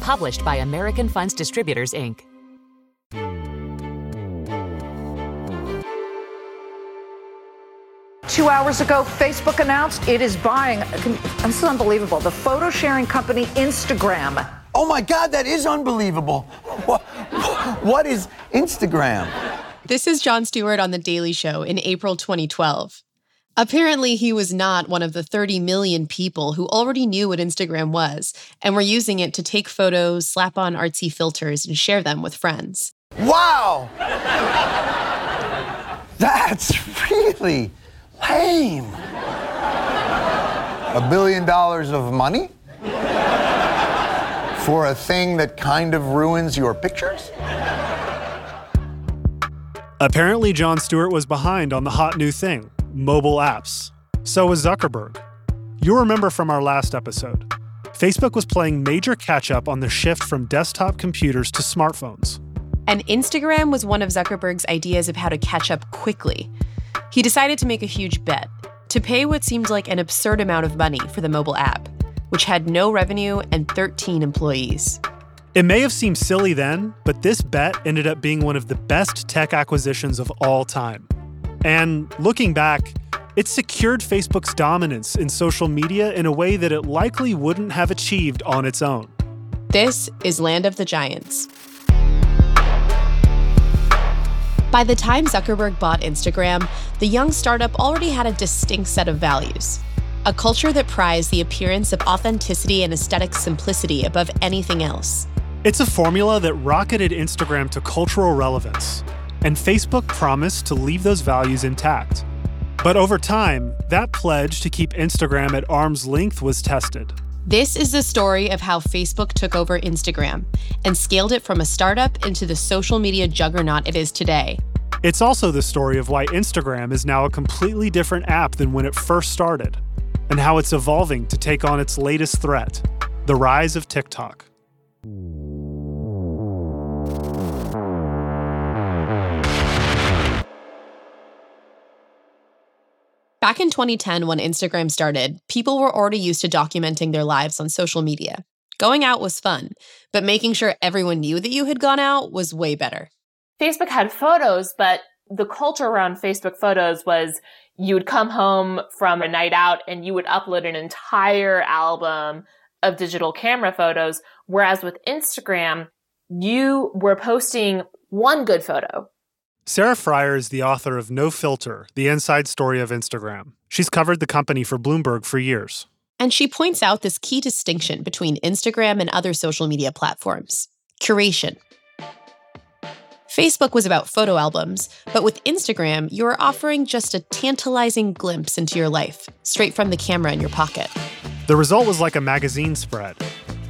Published by American Funds Distributors, Inc. Two hours ago, Facebook announced it is buying, this is unbelievable, the photo sharing company Instagram. Oh my God, that is unbelievable. What, what is Instagram? This is Jon Stewart on The Daily Show in April 2012. Apparently, he was not one of the 30 million people who already knew what Instagram was and were using it to take photos, slap on artsy filters, and share them with friends. Wow! That's really lame. A billion dollars of money? For a thing that kind of ruins your pictures? Apparently, Jon Stewart was behind on the hot new thing mobile apps. So was Zuckerberg. You'll remember from our last episode. Facebook was playing major catch up on the shift from desktop computers to smartphones. And Instagram was one of Zuckerberg's ideas of how to catch up quickly. He decided to make a huge bet to pay what seemed like an absurd amount of money for the mobile app, which had no revenue and 13 employees. It may have seemed silly then, but this bet ended up being one of the best tech acquisitions of all time. And looking back, it secured Facebook's dominance in social media in a way that it likely wouldn't have achieved on its own. This is Land of the Giants. By the time Zuckerberg bought Instagram, the young startup already had a distinct set of values. A culture that prized the appearance of authenticity and aesthetic simplicity above anything else. It's a formula that rocketed Instagram to cultural relevance, and Facebook promised to leave those values intact. But over time, that pledge to keep Instagram at arm's length was tested. This is the story of how Facebook took over Instagram and scaled it from a startup into the social media juggernaut it is today. It's also the story of why Instagram is now a completely different app than when it first started, and how it's evolving to take on its latest threat the rise of TikTok. Back in 2010, when Instagram started, people were already used to documenting their lives on social media. Going out was fun, but making sure everyone knew that you had gone out was way better. Facebook had photos, but the culture around Facebook photos was you would come home from a night out and you would upload an entire album of digital camera photos. Whereas with Instagram, you were posting one good photo Sarah Frier is the author of No Filter The Inside Story of Instagram. She's covered the company for Bloomberg for years. And she points out this key distinction between Instagram and other social media platforms curation. Facebook was about photo albums, but with Instagram, you are offering just a tantalizing glimpse into your life, straight from the camera in your pocket. The result was like a magazine spread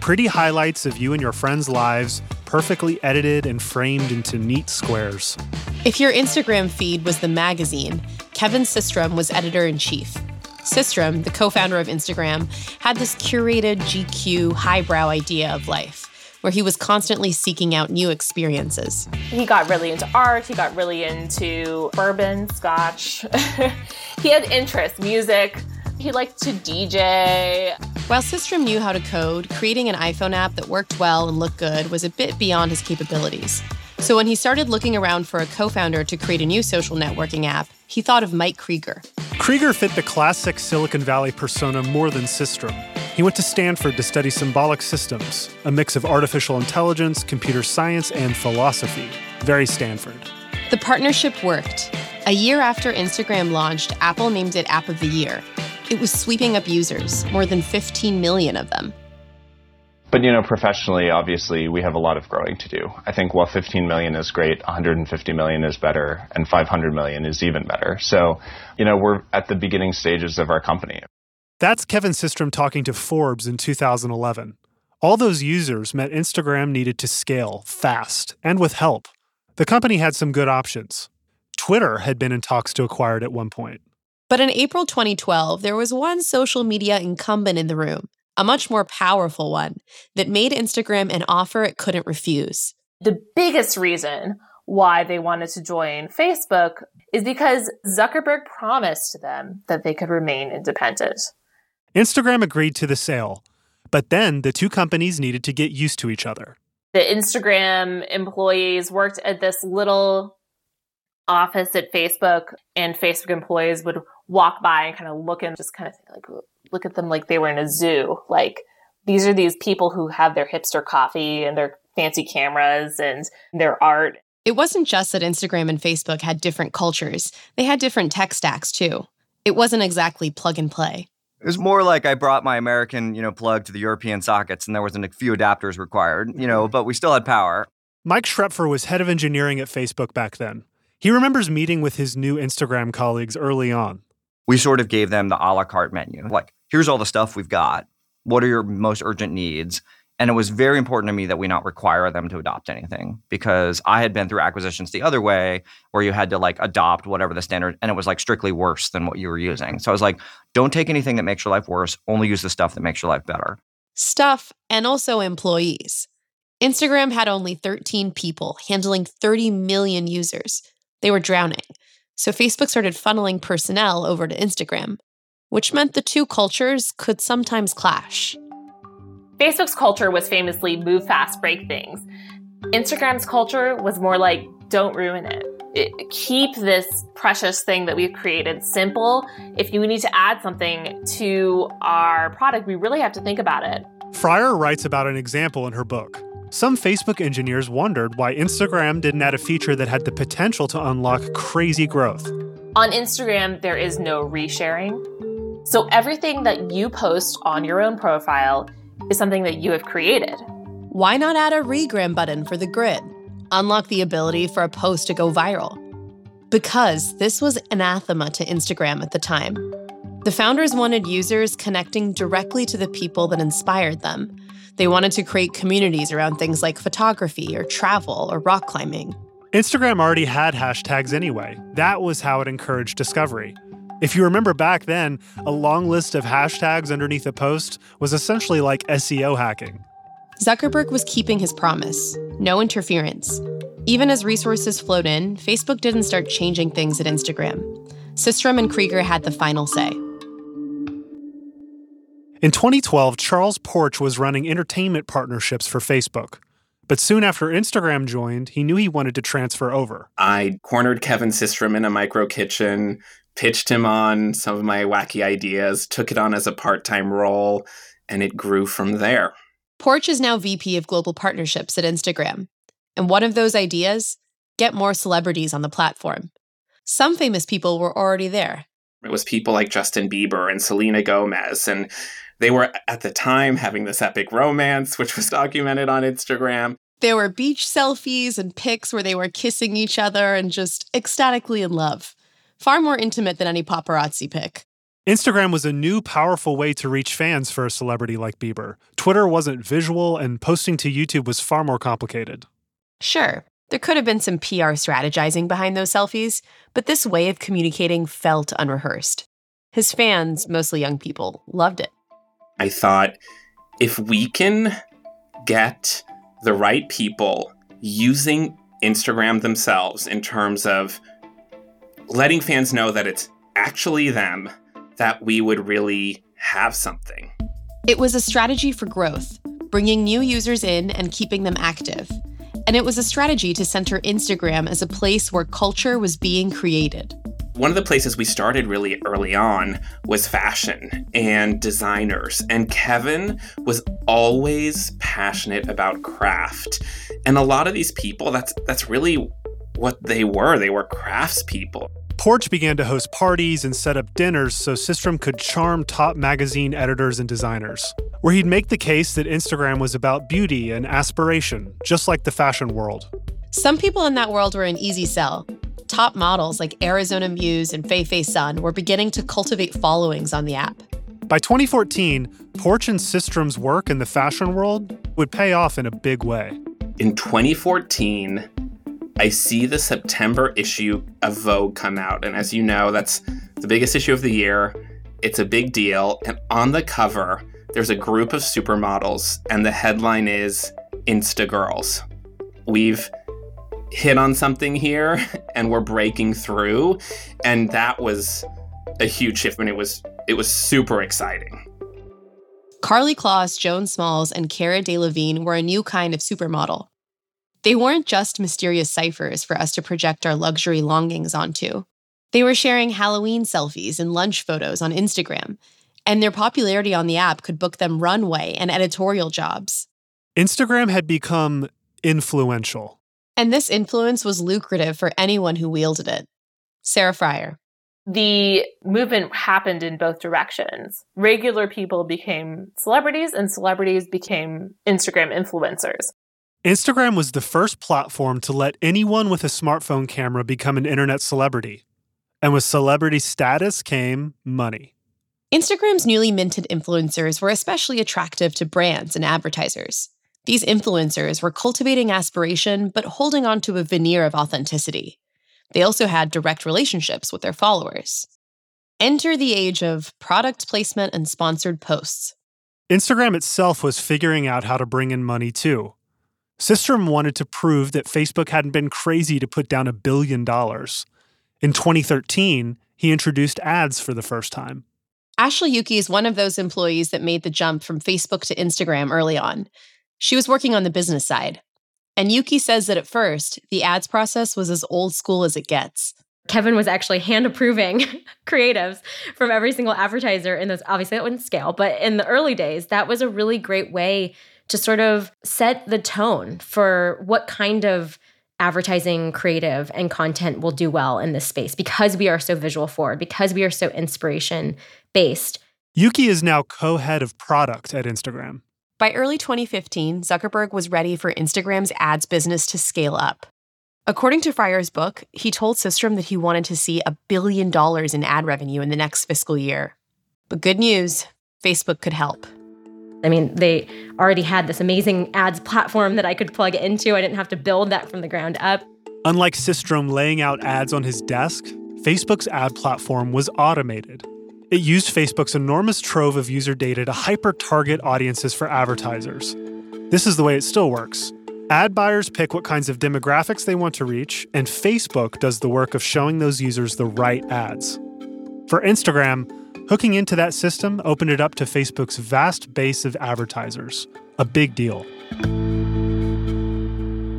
pretty highlights of you and your friends' lives, perfectly edited and framed into neat squares. If your Instagram feed was the magazine, Kevin Systrom was editor in chief. Systrom, the co founder of Instagram, had this curated GQ highbrow idea of life where he was constantly seeking out new experiences. He got really into art, he got really into bourbon, scotch. he had interests, music. He liked to DJ. While Systrom knew how to code, creating an iPhone app that worked well and looked good was a bit beyond his capabilities. So when he started looking around for a co founder to create a new social networking app, he thought of Mike Krieger. Krieger fit the classic Silicon Valley persona more than Systrom. He went to Stanford to study symbolic systems, a mix of artificial intelligence, computer science, and philosophy. Very Stanford. The partnership worked. A year after Instagram launched, Apple named it App of the Year. It was sweeping up users, more than 15 million of them. But you know, professionally, obviously, we have a lot of growing to do. I think while 15 million is great, 150 million is better, and 500 million is even better. So, you know, we're at the beginning stages of our company. That's Kevin Systrom talking to Forbes in 2011. All those users meant Instagram needed to scale fast and with help. The company had some good options. Twitter had been in talks to acquire it at one point. But in April 2012, there was one social media incumbent in the room, a much more powerful one, that made Instagram an offer it couldn't refuse. The biggest reason why they wanted to join Facebook is because Zuckerberg promised them that they could remain independent. Instagram agreed to the sale, but then the two companies needed to get used to each other the Instagram employees worked at this little office at Facebook, and Facebook employees would walk by and kind of look and just kind of like look at them like they were in a zoo. Like these are these people who have their hipster coffee and their fancy cameras and their art. It wasn't just that Instagram and Facebook had different cultures; they had different tech stacks too. It wasn't exactly plug and play. It was more like I brought my American, you know, plug to the European sockets, and there wasn't a few adapters required, you know, mm-hmm. but we still had power. Mike Schroepfer was head of engineering at Facebook back then. He remembers meeting with his new Instagram colleagues early on. We sort of gave them the a la carte menu. Like, here's all the stuff we've got. What are your most urgent needs? And it was very important to me that we not require them to adopt anything because I had been through acquisitions the other way where you had to like adopt whatever the standard and it was like strictly worse than what you were using. So I was like, don't take anything that makes your life worse, only use the stuff that makes your life better. Stuff and also employees. Instagram had only 13 people handling 30 million users. They were drowning. So Facebook started funneling personnel over to Instagram, which meant the two cultures could sometimes clash. Facebook's culture was famously move fast, break things. Instagram's culture was more like don't ruin it. it. Keep this precious thing that we've created simple. If you need to add something to our product, we really have to think about it. Frier writes about an example in her book. Some Facebook engineers wondered why Instagram didn't add a feature that had the potential to unlock crazy growth. On Instagram, there is no resharing. So everything that you post on your own profile is something that you have created. Why not add a regram button for the grid? Unlock the ability for a post to go viral. Because this was anathema to Instagram at the time. The founders wanted users connecting directly to the people that inspired them. They wanted to create communities around things like photography or travel or rock climbing. Instagram already had hashtags anyway. That was how it encouraged discovery. If you remember back then, a long list of hashtags underneath a post was essentially like SEO hacking. Zuckerberg was keeping his promise no interference. Even as resources flowed in, Facebook didn't start changing things at Instagram. Systrom and Krieger had the final say. In 2012, Charles Porch was running entertainment partnerships for Facebook. But soon after Instagram joined, he knew he wanted to transfer over. I cornered Kevin Systrom in a micro kitchen, pitched him on some of my wacky ideas, took it on as a part time role, and it grew from there. Porch is now VP of Global Partnerships at Instagram. And one of those ideas get more celebrities on the platform. Some famous people were already there. It was people like Justin Bieber and Selena Gomez. And they were at the time having this epic romance, which was documented on Instagram. There were beach selfies and pics where they were kissing each other and just ecstatically in love far more intimate than any paparazzi pic. Instagram was a new, powerful way to reach fans for a celebrity like Bieber. Twitter wasn't visual, and posting to YouTube was far more complicated. Sure, there could have been some PR strategizing behind those selfies, but this way of communicating felt unrehearsed. His fans, mostly young people, loved it. I thought if we can get the right people using Instagram themselves in terms of letting fans know that it's actually them, that we would really have something. It was a strategy for growth, bringing new users in and keeping them active. And it was a strategy to center Instagram as a place where culture was being created. One of the places we started really early on was fashion and designers. And Kevin was always passionate about craft. And a lot of these people, that's that's really what they were. They were craftspeople. Porch began to host parties and set up dinners so Systrom could charm top magazine editors and designers, where he'd make the case that Instagram was about beauty and aspiration, just like the fashion world. Some people in that world were an easy sell. Top models like Arizona Muse and Fei Fei Sun were beginning to cultivate followings on the app. By 2014, Porch and Systrom's work in the fashion world would pay off in a big way. In 2014, I see the September issue of Vogue come out. And as you know, that's the biggest issue of the year. It's a big deal. And on the cover, there's a group of supermodels, and the headline is Insta Girls. We've hit on something here and we're breaking through. And that was a huge shift and it was it was super exciting. Karlie Kloss, Joan Smalls, and Cara Delevingne were a new kind of supermodel. They weren't just mysterious ciphers for us to project our luxury longings onto. They were sharing Halloween selfies and lunch photos on Instagram, and their popularity on the app could book them runway and editorial jobs. Instagram had become influential. And this influence was lucrative for anyone who wielded it. Sarah Frier. The movement happened in both directions. Regular people became celebrities, and celebrities became Instagram influencers. Instagram was the first platform to let anyone with a smartphone camera become an internet celebrity. And with celebrity status came money. Instagram's newly minted influencers were especially attractive to brands and advertisers. These influencers were cultivating aspiration, but holding on to a veneer of authenticity. They also had direct relationships with their followers. Enter the age of product placement and sponsored posts. Instagram itself was figuring out how to bring in money too. Systrom wanted to prove that Facebook hadn't been crazy to put down a billion dollars. In 2013, he introduced ads for the first time. Ashley Yuki is one of those employees that made the jump from Facebook to Instagram early on. She was working on the business side. And Yuki says that at first, the ads process was as old school as it gets. Kevin was actually hand approving creatives from every single advertiser in those. Obviously, that wouldn't scale, but in the early days, that was a really great way to sort of set the tone for what kind of advertising creative and content will do well in this space because we are so visual forward, because we are so inspiration based. Yuki is now co head of product at Instagram. By early 2015, Zuckerberg was ready for Instagram's ads business to scale up. According to Frier's book, he told Systrom that he wanted to see a billion dollars in ad revenue in the next fiscal year. But good news Facebook could help. I mean, they already had this amazing ads platform that I could plug into. I didn't have to build that from the ground up. Unlike Systrom laying out ads on his desk, Facebook's ad platform was automated. It used Facebook's enormous trove of user data to hyper target audiences for advertisers. This is the way it still works. Ad buyers pick what kinds of demographics they want to reach, and Facebook does the work of showing those users the right ads. For Instagram, Hooking into that system opened it up to Facebook's vast base of advertisers. A big deal.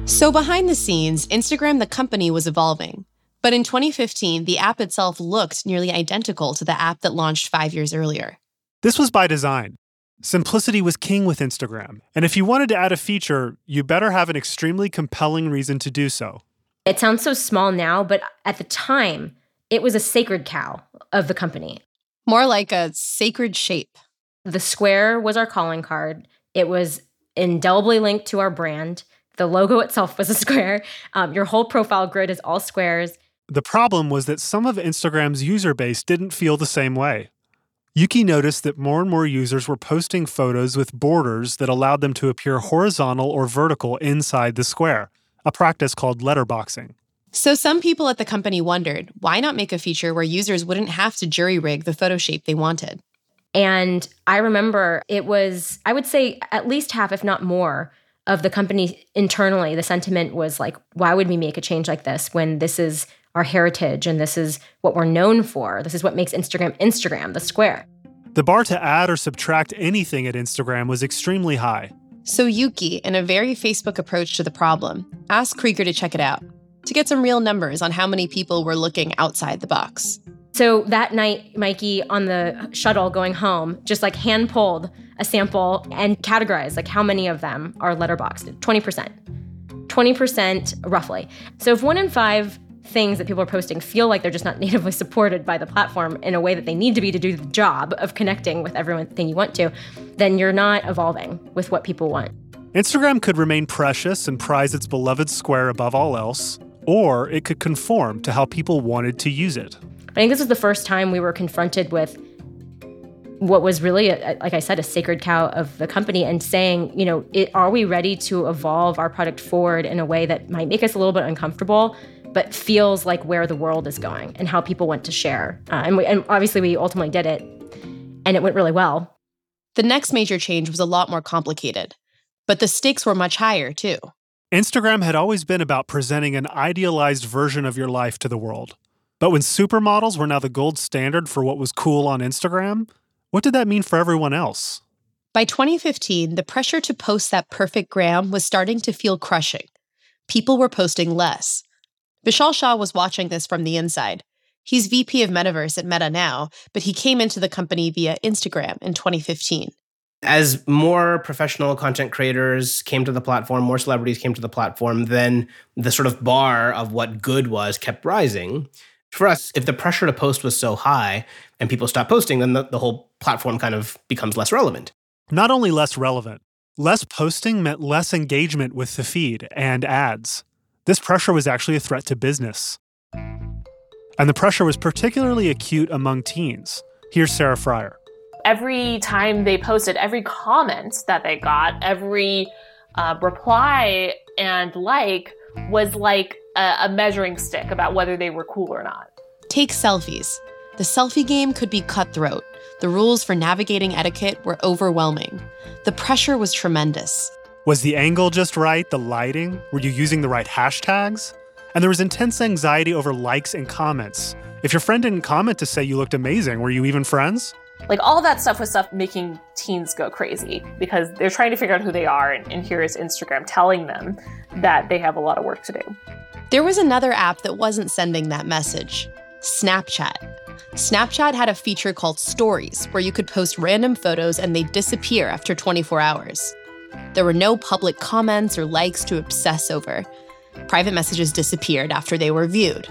So, behind the scenes, Instagram, the company, was evolving. But in 2015, the app itself looked nearly identical to the app that launched five years earlier. This was by design. Simplicity was king with Instagram. And if you wanted to add a feature, you better have an extremely compelling reason to do so. It sounds so small now, but at the time, it was a sacred cow of the company. More like a sacred shape. The square was our calling card. It was indelibly linked to our brand. The logo itself was a square. Um, your whole profile grid is all squares. The problem was that some of Instagram's user base didn't feel the same way. Yuki noticed that more and more users were posting photos with borders that allowed them to appear horizontal or vertical inside the square, a practice called letterboxing. So some people at the company wondered why not make a feature where users wouldn't have to jury rig the photo shape they wanted? And I remember it was, I would say, at least half, if not more, of the company internally. The sentiment was like, why would we make a change like this when this is our heritage and this is what we're known for? This is what makes Instagram Instagram, the square. The bar to add or subtract anything at Instagram was extremely high. So Yuki, in a very Facebook approach to the problem, asked Krieger to check it out. to get some real numbers on how many people were looking outside the box. So that night, Mikey on the shuttle going home just like hand pulled a sample and categorized like how many of them are letterboxed 20%. 20% roughly. So if one in five things that people are posting feel like they're just not natively supported by the platform in a way that they need to be to do the job of connecting with everything you want to, then you're not evolving with what people want. Instagram could remain precious and prize its beloved square above all else, or it could conform to how people wanted to use it. I think this was the first time we were confronted with what was really, a, like I said, a sacred cow of the company and saying, you know, it, are we ready to evolve our product forward in a way that might make us a little bit uncomfortable, but feels like where the world is going and how people want to share? Uh, and, we, and obviously, we ultimately did it, and it went really well. The next major change was a lot more complicated, but the stakes were much higher, too. Instagram had always been about presenting an idealized version of your life to the world. But when supermodels were now the gold standard for what was cool on Instagram, what did that mean for everyone else? By 2015, the pressure to post that perfect gram was starting to feel crushing. People were posting less. Vishal Shah was watching this from the inside. He's VP of Metaverse at Meta now, but he came into the company via Instagram in 2015. As more professional content creators came to the platform, more celebrities came to the platform, then the sort of bar of what good was kept rising for us, if the pressure to post was so high and people stopped posting, then the, the whole platform kind of becomes less relevant. Not only less relevant, less posting meant less engagement with the feed and ads. This pressure was actually a threat to business. And the pressure was particularly acute among teens. Here's Sarah Frier. Every time they posted, every comment that they got, every uh, reply and like was like a, a measuring stick about whether they were cool or not. Take selfies. The selfie game could be cutthroat. The rules for navigating etiquette were overwhelming. The pressure was tremendous. Was the angle just right? The lighting? Were you using the right hashtags? And there was intense anxiety over likes and comments. If your friend didn't comment to say you looked amazing, were you even friends? Like all that stuff was stuff making teens go crazy because they're trying to figure out who they are, and, and here is Instagram telling them that they have a lot of work to do. There was another app that wasn't sending that message Snapchat. Snapchat had a feature called Stories, where you could post random photos and they'd disappear after 24 hours. There were no public comments or likes to obsess over. Private messages disappeared after they were viewed.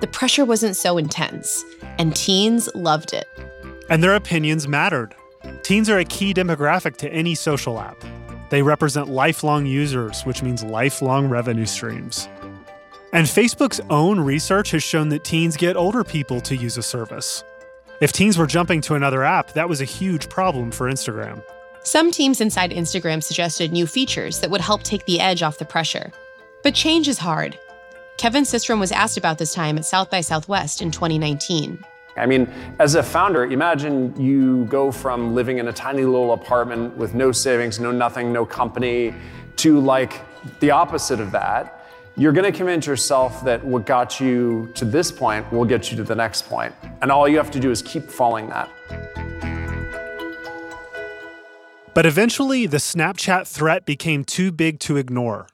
The pressure wasn't so intense, and teens loved it. And their opinions mattered. Teens are a key demographic to any social app. They represent lifelong users, which means lifelong revenue streams. And Facebook's own research has shown that teens get older people to use a service. If teens were jumping to another app, that was a huge problem for Instagram. Some teams inside Instagram suggested new features that would help take the edge off the pressure. But change is hard. Kevin Systrom was asked about this time at South by Southwest in 2019. I mean, as a founder, imagine you go from living in a tiny little apartment with no savings, no nothing, no company, to like the opposite of that you're going to convince yourself that what got you to this point will get you to the next point. And all you have to do is keep following that. But eventually, the Snapchat threat became too big to ignore.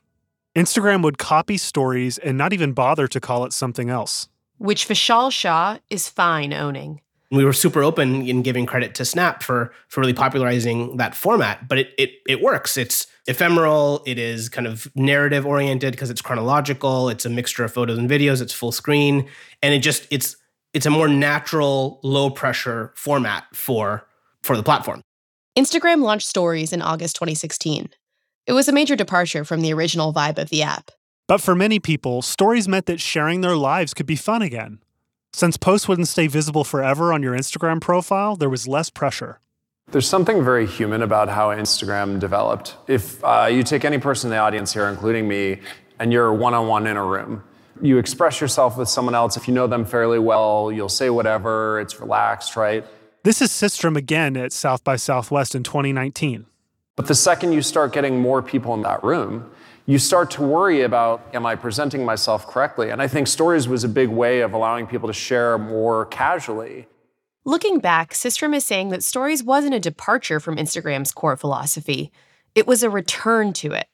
Instagram would copy stories and not even bother to call it something else. Which Vishal Shah is fine owning we were super open in giving credit to Snap for for really popularizing that format. But it it it works. It's ephemeral. It is kind of narrative oriented because it's chronological. It's a mixture of photos and videos. It's full screen, and it just it's it's a more natural, low pressure format for for the platform. Instagram launched Stories in August 2016. It was a major departure from the original vibe of the app. But for many people, stories meant that sharing their lives could be fun again. Since posts wouldn't stay visible forever on your Instagram profile, there was less pressure. There's something very human about how Instagram developed. If uh, you take any person in the audience here, including me, and you're one on one in a room, you express yourself with someone else. If you know them fairly well, you'll say whatever, it's relaxed, right? This is Systrom again at South by Southwest in 2019. But the second you start getting more people in that room, you start to worry about am I presenting myself correctly? And I think stories was a big way of allowing people to share more casually. Looking back, Systrom is saying that stories wasn't a departure from Instagram's core philosophy. It was a return to it,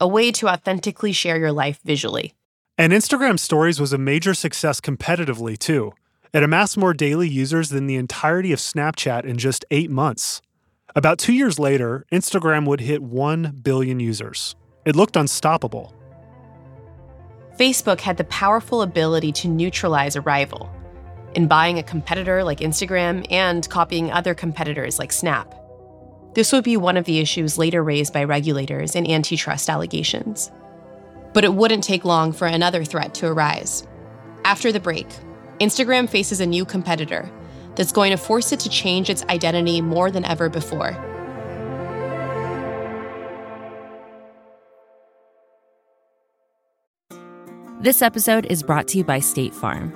a way to authentically share your life visually. And Instagram Stories was a major success competitively, too. It amassed more daily users than the entirety of Snapchat in just eight months. About two years later, Instagram would hit 1 billion users. It looked unstoppable. Facebook had the powerful ability to neutralize a rival in buying a competitor like Instagram and copying other competitors like Snap. This would be one of the issues later raised by regulators in antitrust allegations. But it wouldn't take long for another threat to arise. After the break, Instagram faces a new competitor that's going to force it to change its identity more than ever before. This episode is brought to you by State Farm.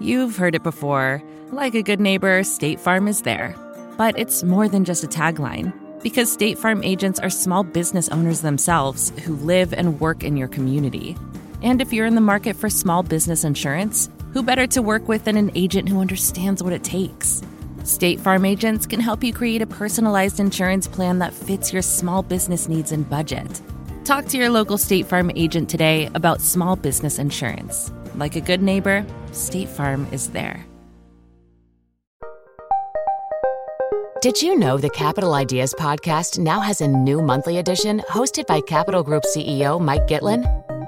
You've heard it before. Like a good neighbor, State Farm is there. But it's more than just a tagline, because State Farm agents are small business owners themselves who live and work in your community. And if you're in the market for small business insurance, who better to work with than an agent who understands what it takes? State Farm agents can help you create a personalized insurance plan that fits your small business needs and budget. Talk to your local State Farm agent today about small business insurance. Like a good neighbor, State Farm is there. Did you know the Capital Ideas podcast now has a new monthly edition hosted by Capital Group CEO Mike Gitlin?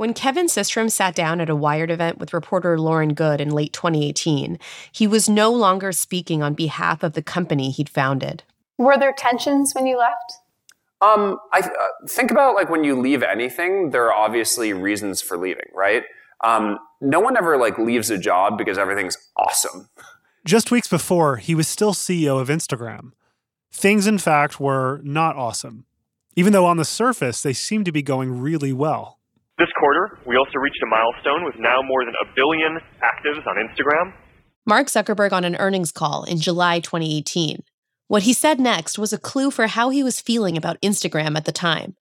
When Kevin Systrom sat down at a Wired event with reporter Lauren Goode in late 2018, he was no longer speaking on behalf of the company he'd founded. Were there tensions when you left? Um, I uh, think about like when you leave anything, there are obviously reasons for leaving, right? Um, no one ever like leaves a job because everything's awesome. Just weeks before, he was still CEO of Instagram. Things, in fact, were not awesome, even though on the surface they seemed to be going really well. This quarter, we also reached a milestone with now more than a billion actives on Instagram. Mark Zuckerberg on an earnings call in July 2018. What he said next was a clue for how he was feeling about Instagram at the time.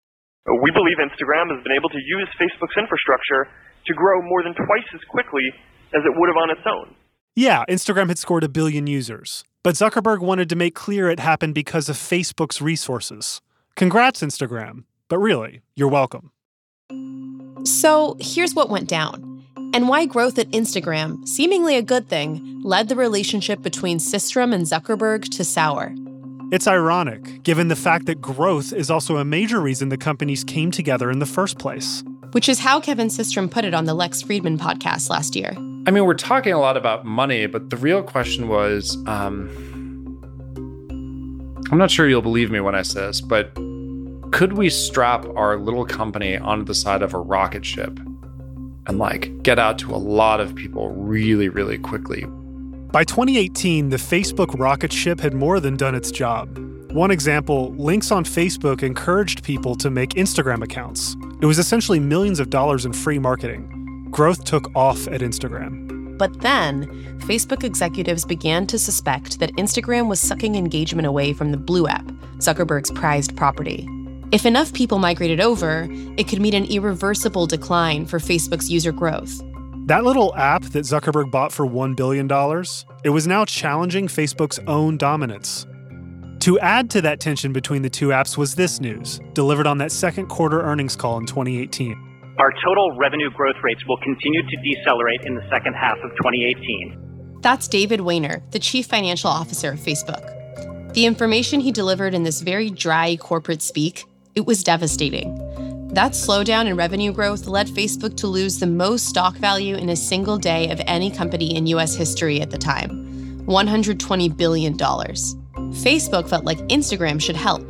We believe Instagram has been able to use Facebook's infrastructure to grow more than twice as quickly as it would have on its own. Yeah, Instagram had scored a billion users, but Zuckerberg wanted to make clear it happened because of Facebook's resources. Congrats, Instagram. But really, you're welcome. So here's what went down, and why growth at Instagram, seemingly a good thing, led the relationship between Systrom and Zuckerberg to sour. It's ironic, given the fact that growth is also a major reason the companies came together in the first place. Which is how Kevin Systrom put it on the Lex Fridman podcast last year. I mean, we're talking a lot about money, but the real question was um, I'm not sure you'll believe me when I say this, but could we strap our little company onto the side of a rocket ship and like get out to a lot of people really, really quickly? By 2018, the Facebook rocket ship had more than done its job. One example links on Facebook encouraged people to make Instagram accounts. It was essentially millions of dollars in free marketing. Growth took off at Instagram. But then, Facebook executives began to suspect that Instagram was sucking engagement away from the Blue app, Zuckerberg's prized property. If enough people migrated over, it could mean an irreversible decline for Facebook's user growth. That little app that Zuckerberg bought for $1 billion, it was now challenging Facebook's own dominance. To add to that tension between the two apps was this news, delivered on that second quarter earnings call in 2018. Our total revenue growth rates will continue to decelerate in the second half of 2018. That's David Wehner, the chief financial officer of Facebook. The information he delivered in this very dry corporate speak it was devastating. That slowdown in revenue growth led Facebook to lose the most stock value in a single day of any company in US history at the time $120 billion. Facebook felt like Instagram should help,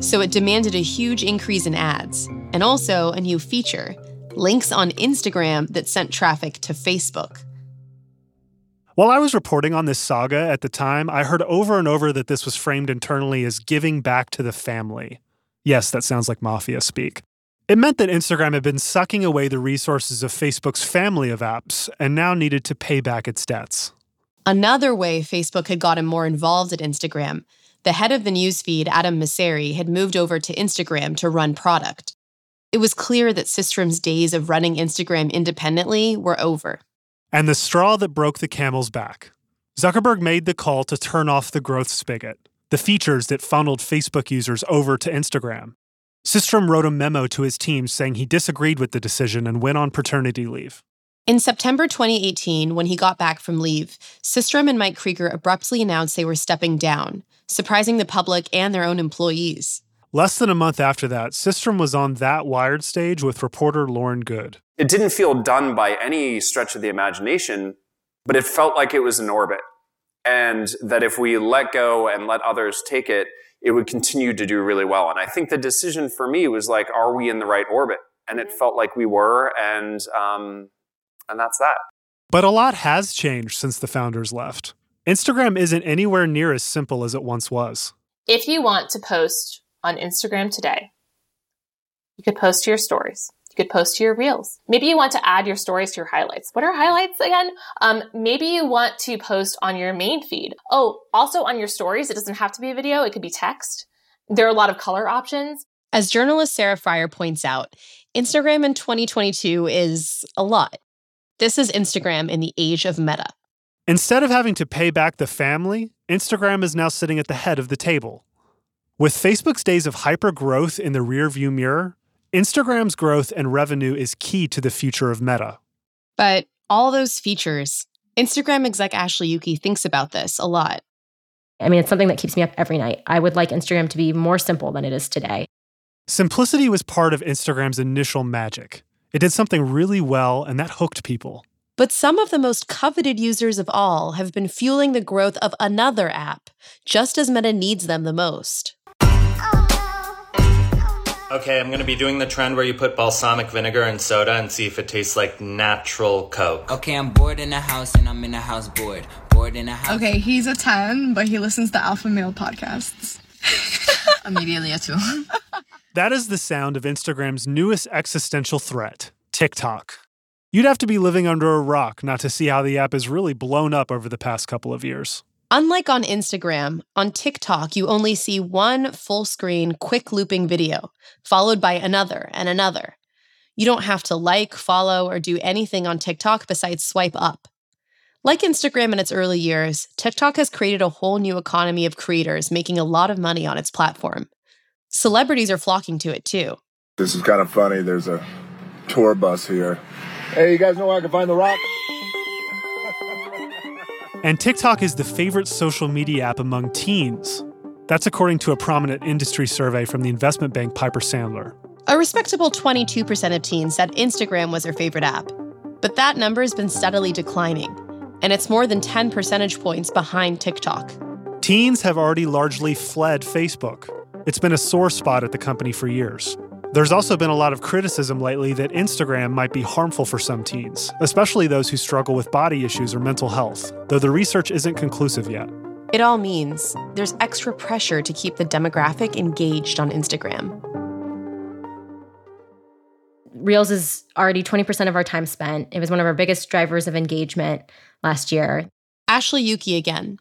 so it demanded a huge increase in ads and also a new feature links on Instagram that sent traffic to Facebook. While I was reporting on this saga at the time, I heard over and over that this was framed internally as giving back to the family. Yes, that sounds like mafia speak. It meant that Instagram had been sucking away the resources of Facebook's family of apps and now needed to pay back its debts. Another way Facebook had gotten more involved at Instagram, the head of the newsfeed, Adam Mosseri, had moved over to Instagram to run product. It was clear that Systrom's days of running Instagram independently were over. And the straw that broke the camel's back. Zuckerberg made the call to turn off the growth spigot, the features that funneled Facebook users over to Instagram. Systrom wrote a memo to his team saying he disagreed with the decision and went on paternity leave. In September 2018, when he got back from leave, Systrom and Mike Krieger abruptly announced they were stepping down, surprising the public and their own employees. Less than a month after that, Systrom was on that Wired stage with reporter Lauren Goode. It didn't feel done by any stretch of the imagination, but it felt like it was in orbit. And that if we let go and let others take it, it would continue to do really well. And I think the decision for me was like, are we in the right orbit? And it felt like we were, and um, and that's that. But a lot has changed since the founders left. Instagram isn't anywhere near as simple as it once was. If you want to post on Instagram today, you could post to your stories. You could post to your reels. Maybe you want to add your stories to your highlights. What are highlights again? Um, maybe you want to post on your main feed. Oh, also on your stories, it doesn't have to be a video. It could be text. There are a lot of color options. As journalist Sarah Frier points out, Instagram in 2022 is a lot. This is Instagram in the age of meta. Instead of having to pay back the family, Instagram is now sitting at the head of the table. With Facebook's days of hyper growth in the rearview mirror, Instagram's growth and revenue is key to the future of Meta. But all those features, Instagram exec Ashley Yuki thinks about this a lot. I mean, it's something that keeps me up every night. I would like Instagram to be more simple than it is today. Simplicity was part of Instagram's initial magic. It did something really well, and that hooked people. But some of the most coveted users of all have been fueling the growth of another app, just as Meta needs them the most. Okay, I'm gonna be doing the trend where you put balsamic vinegar and soda and see if it tastes like natural Coke. Okay, I'm bored in a house and I'm in a house bored. Bored in a house. Okay, he's a 10, but he listens to Alpha Male podcasts. Immediately a 2. That is the sound of Instagram's newest existential threat, TikTok. You'd have to be living under a rock not to see how the app has really blown up over the past couple of years. Unlike on Instagram, on TikTok, you only see one full screen, quick looping video, followed by another and another. You don't have to like, follow, or do anything on TikTok besides swipe up. Like Instagram in its early years, TikTok has created a whole new economy of creators making a lot of money on its platform. Celebrities are flocking to it too. This is kind of funny. There's a tour bus here. Hey, you guys know where I can find the rock? And TikTok is the favorite social media app among teens. That's according to a prominent industry survey from the investment bank Piper Sandler. A respectable 22% of teens said Instagram was their favorite app. But that number has been steadily declining, and it's more than 10 percentage points behind TikTok. Teens have already largely fled Facebook. It's been a sore spot at the company for years. There's also been a lot of criticism lately that Instagram might be harmful for some teens, especially those who struggle with body issues or mental health, though the research isn't conclusive yet. It all means there's extra pressure to keep the demographic engaged on Instagram. Reels is already 20% of our time spent. It was one of our biggest drivers of engagement last year. Ashley Yuki again.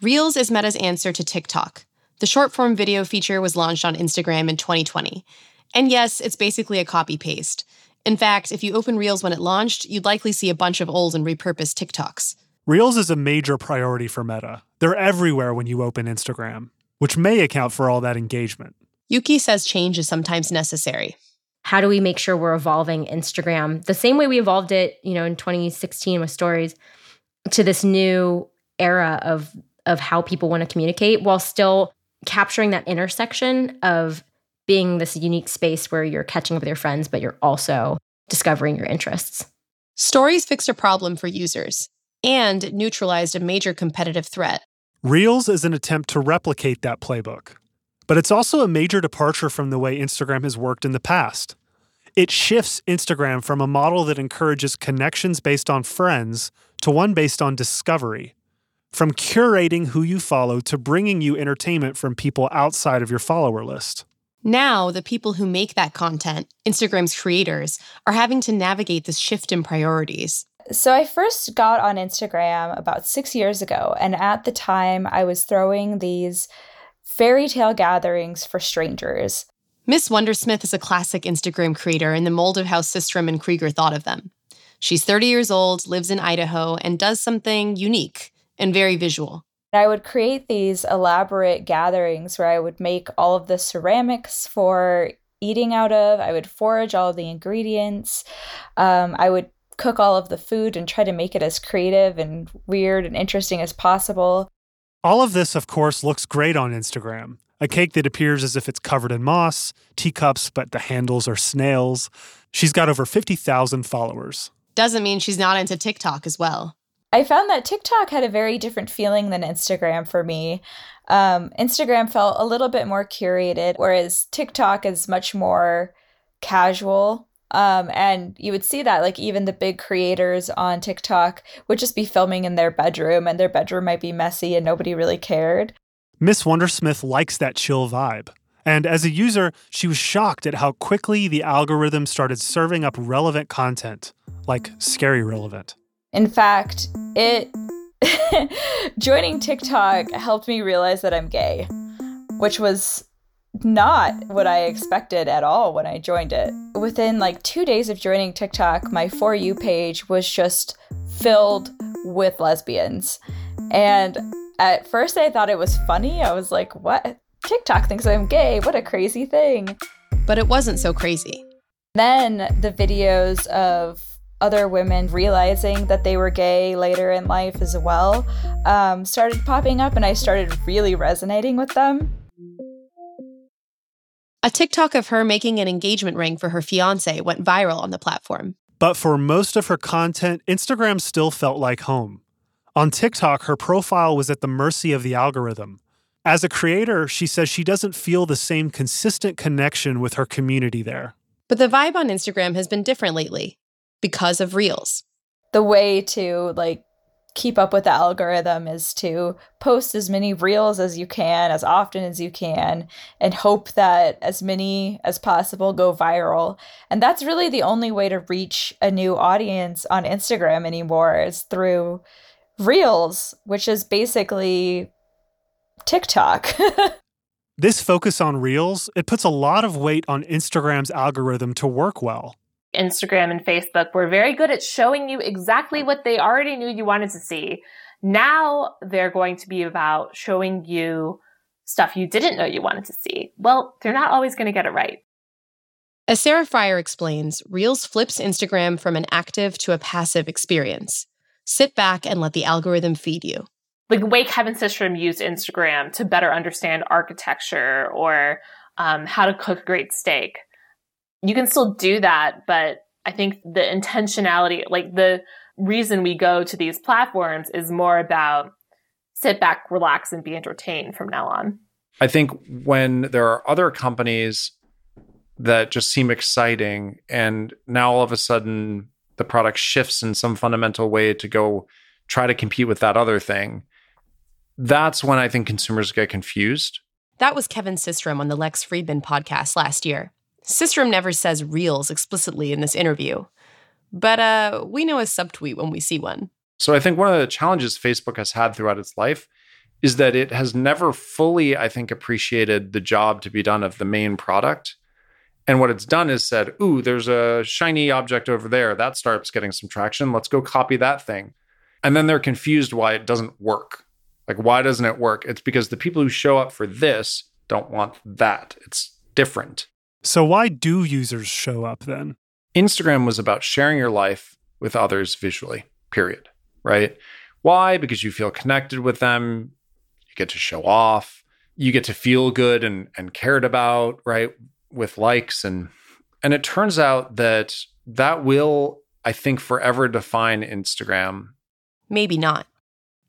Reels is Meta's answer to TikTok. The short form video feature was launched on Instagram in 2020. And yes, it's basically a copy paste. In fact, if you open Reels when it launched, you'd likely see a bunch of old and repurposed TikToks. Reels is a major priority for Meta. They're everywhere when you open Instagram, which may account for all that engagement. Yuki says change is sometimes necessary. How do we make sure we're evolving Instagram the same way we evolved it, you know, in 2016 with stories to this new era of of how people want to communicate while still capturing that intersection of being this unique space where you're catching up with your friends, but you're also discovering your interests. Stories fixed a problem for users and neutralized a major competitive threat. Reels is an attempt to replicate that playbook, but it's also a major departure from the way Instagram has worked in the past. It shifts Instagram from a model that encourages connections based on friends to one based on discovery. From curating who you follow to bringing you entertainment from people outside of your follower list. Now, the people who make that content, Instagram's creators, are having to navigate this shift in priorities. So, I first got on Instagram about six years ago, and at the time, I was throwing these fairy tale gatherings for strangers. Miss Wondersmith is a classic Instagram creator in the mold of how Systrom and Krieger thought of them. She's 30 years old, lives in Idaho, and does something unique and very visual. I would create these elaborate gatherings where I would make all of the ceramics for eating out of. I would forage all of the ingredients. Um, I would cook all of the food and try to make it as creative and weird and interesting as possible. All of this, of course, looks great on Instagram. A cake that appears as if it's covered in moss, teacups, but the handles are snails. She's got over 50,000 followers. Doesn't mean she's not into TikTok as well. I found that TikTok had a very different feeling than Instagram for me. Um, Instagram felt a little bit more curated, whereas TikTok is much more casual. Um, and you would see that, like, even the big creators on TikTok would just be filming in their bedroom, and their bedroom might be messy and nobody really cared. Miss Wondersmith likes that chill vibe. And as a user, she was shocked at how quickly the algorithm started serving up relevant content, like scary relevant. In fact, it joining TikTok helped me realize that I'm gay, which was not what I expected at all when I joined it. Within like 2 days of joining TikTok, my for you page was just filled with lesbians. And at first I thought it was funny. I was like, "What? TikTok thinks I'm gay. What a crazy thing." But it wasn't so crazy. Then the videos of other women realizing that they were gay later in life as well um, started popping up, and I started really resonating with them. A TikTok of her making an engagement ring for her fiance went viral on the platform. But for most of her content, Instagram still felt like home. On TikTok, her profile was at the mercy of the algorithm. As a creator, she says she doesn't feel the same consistent connection with her community there. But the vibe on Instagram has been different lately because of Reels. The way to like keep up with the algorithm is to post as many reels as you can as often as you can and hope that as many as possible go viral and that's really the only way to reach a new audience on Instagram anymore is through reels which is basically TikTok This focus on reels, it puts a lot of weight on Instagram's algorithm to work well. Instagram and Facebook were very good at showing you exactly what they already knew you wanted to see. Now they're going to be about showing you stuff you didn't know you wanted to see. Well, they're not always going to get it right. As Sarah Frier explains, Reels flips Instagram from an active to a passive experience. Sit back and let the algorithm feed you. Like the way Kevin Systrom used Instagram to better understand architecture or um, how to cook great steak you can still do that, but I think the intentionality, like the reason we go to these platforms is more about sit back, relax, and be entertained from now on. I think when there are other companies that just seem exciting and now all of a sudden the product shifts in some fundamental way to go try to compete with that other thing, that's when I think consumers get confused. That was Kevin Systrom on the Lex Fridman podcast last year. Systrom never says reels explicitly in this interview, but uh, we know a subtweet when we see one. So I think one of the challenges Facebook has had throughout its life is that it has never fully, I think, appreciated the job to be done of the main product. And what it's done is said, ooh, there's a shiny object over there. That starts getting some traction. Let's go copy that thing. And then they're confused why it doesn't work. Like, why doesn't it work? It's because the people who show up for this don't want that. It's different. So, why do users show up then? Instagram was about sharing your life with others visually, period. Right? Why? Because you feel connected with them, you get to show off, you get to feel good and, and cared about, right? With likes and and it turns out that that will, I think, forever define Instagram. Maybe not.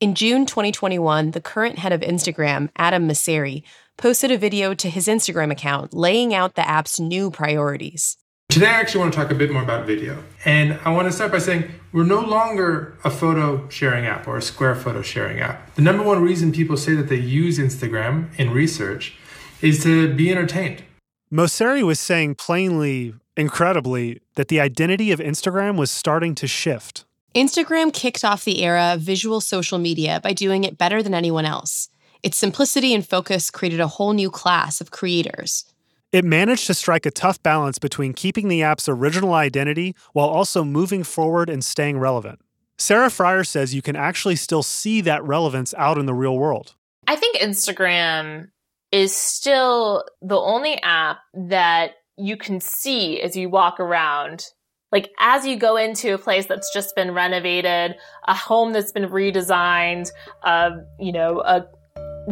In June 2021, the current head of Instagram, Adam Mosseri, posted a video to his Instagram account laying out the app's new priorities. Today, I actually want to talk a bit more about video. And I want to start by saying we're no longer a photo sharing app or a square photo sharing app. The number one reason people say that they use Instagram in research is to be entertained. Mosseri was saying plainly, incredibly, that the identity of Instagram was starting to shift. Instagram kicked off the era of visual social media by doing it better than anyone else. Its simplicity and focus created a whole new class of creators. It managed to strike a tough balance between keeping the app's original identity while also moving forward and staying relevant. Sarah Frier says you can actually still see that relevance out in the real world. I think Instagram is still the only app that you can see as you walk around. Like as you go into a place that's just been renovated, a home that's been redesigned, uh, you know, a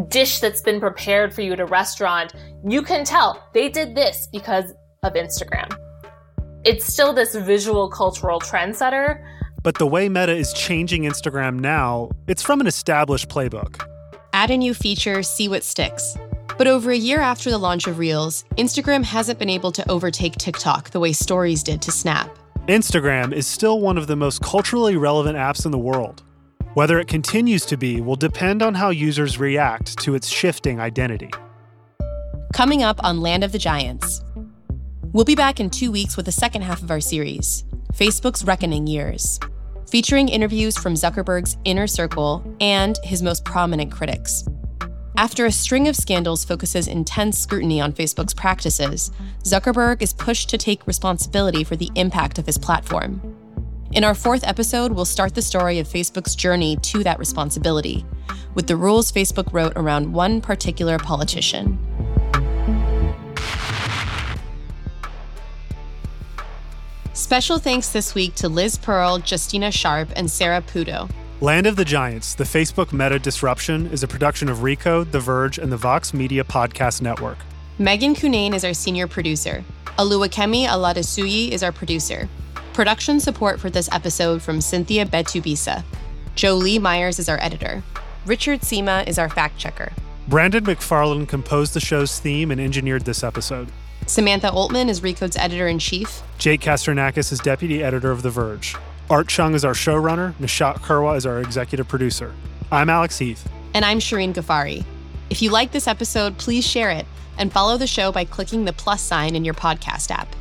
dish that's been prepared for you at a restaurant, you can tell they did this because of Instagram. It's still this visual cultural trendsetter. But the way Meta is changing Instagram now, it's from an established playbook. Add a new feature, see what sticks. But over a year after the launch of Reels, Instagram hasn't been able to overtake TikTok the way stories did to Snap. Instagram is still one of the most culturally relevant apps in the world. Whether it continues to be will depend on how users react to its shifting identity. Coming up on Land of the Giants. We'll be back in two weeks with the second half of our series, Facebook's Reckoning Years, featuring interviews from Zuckerberg's inner circle and his most prominent critics. After a string of scandals focuses intense scrutiny on Facebook's practices, Zuckerberg is pushed to take responsibility for the impact of his platform. In our fourth episode, we'll start the story of Facebook's journey to that responsibility, with the rules Facebook wrote around one particular politician. Special thanks this week to Liz Pearl, Justina Sharp, and Sarah Puto. Land of the Giants, the Facebook meta disruption, is a production of Recode, The Verge, and the Vox Media Podcast Network. Megan Cunane is our senior producer. Oluwakemi Aladesuyi is our producer. Production support for this episode from Cynthia Betubisa. Jolie Myers is our editor. Richard Sima is our fact checker. Brandon McFarland composed the show's theme and engineered this episode. Samantha Oltman is Recode's editor in chief. Jake Kastrenakes is deputy editor of The Verge. Art Chung is our showrunner. Nishat Kurwa is our executive producer. I'm Alex Heath. And I'm Shirin Ghaffary. If you like this episode, please share it and follow the show by clicking the plus sign in your podcast app.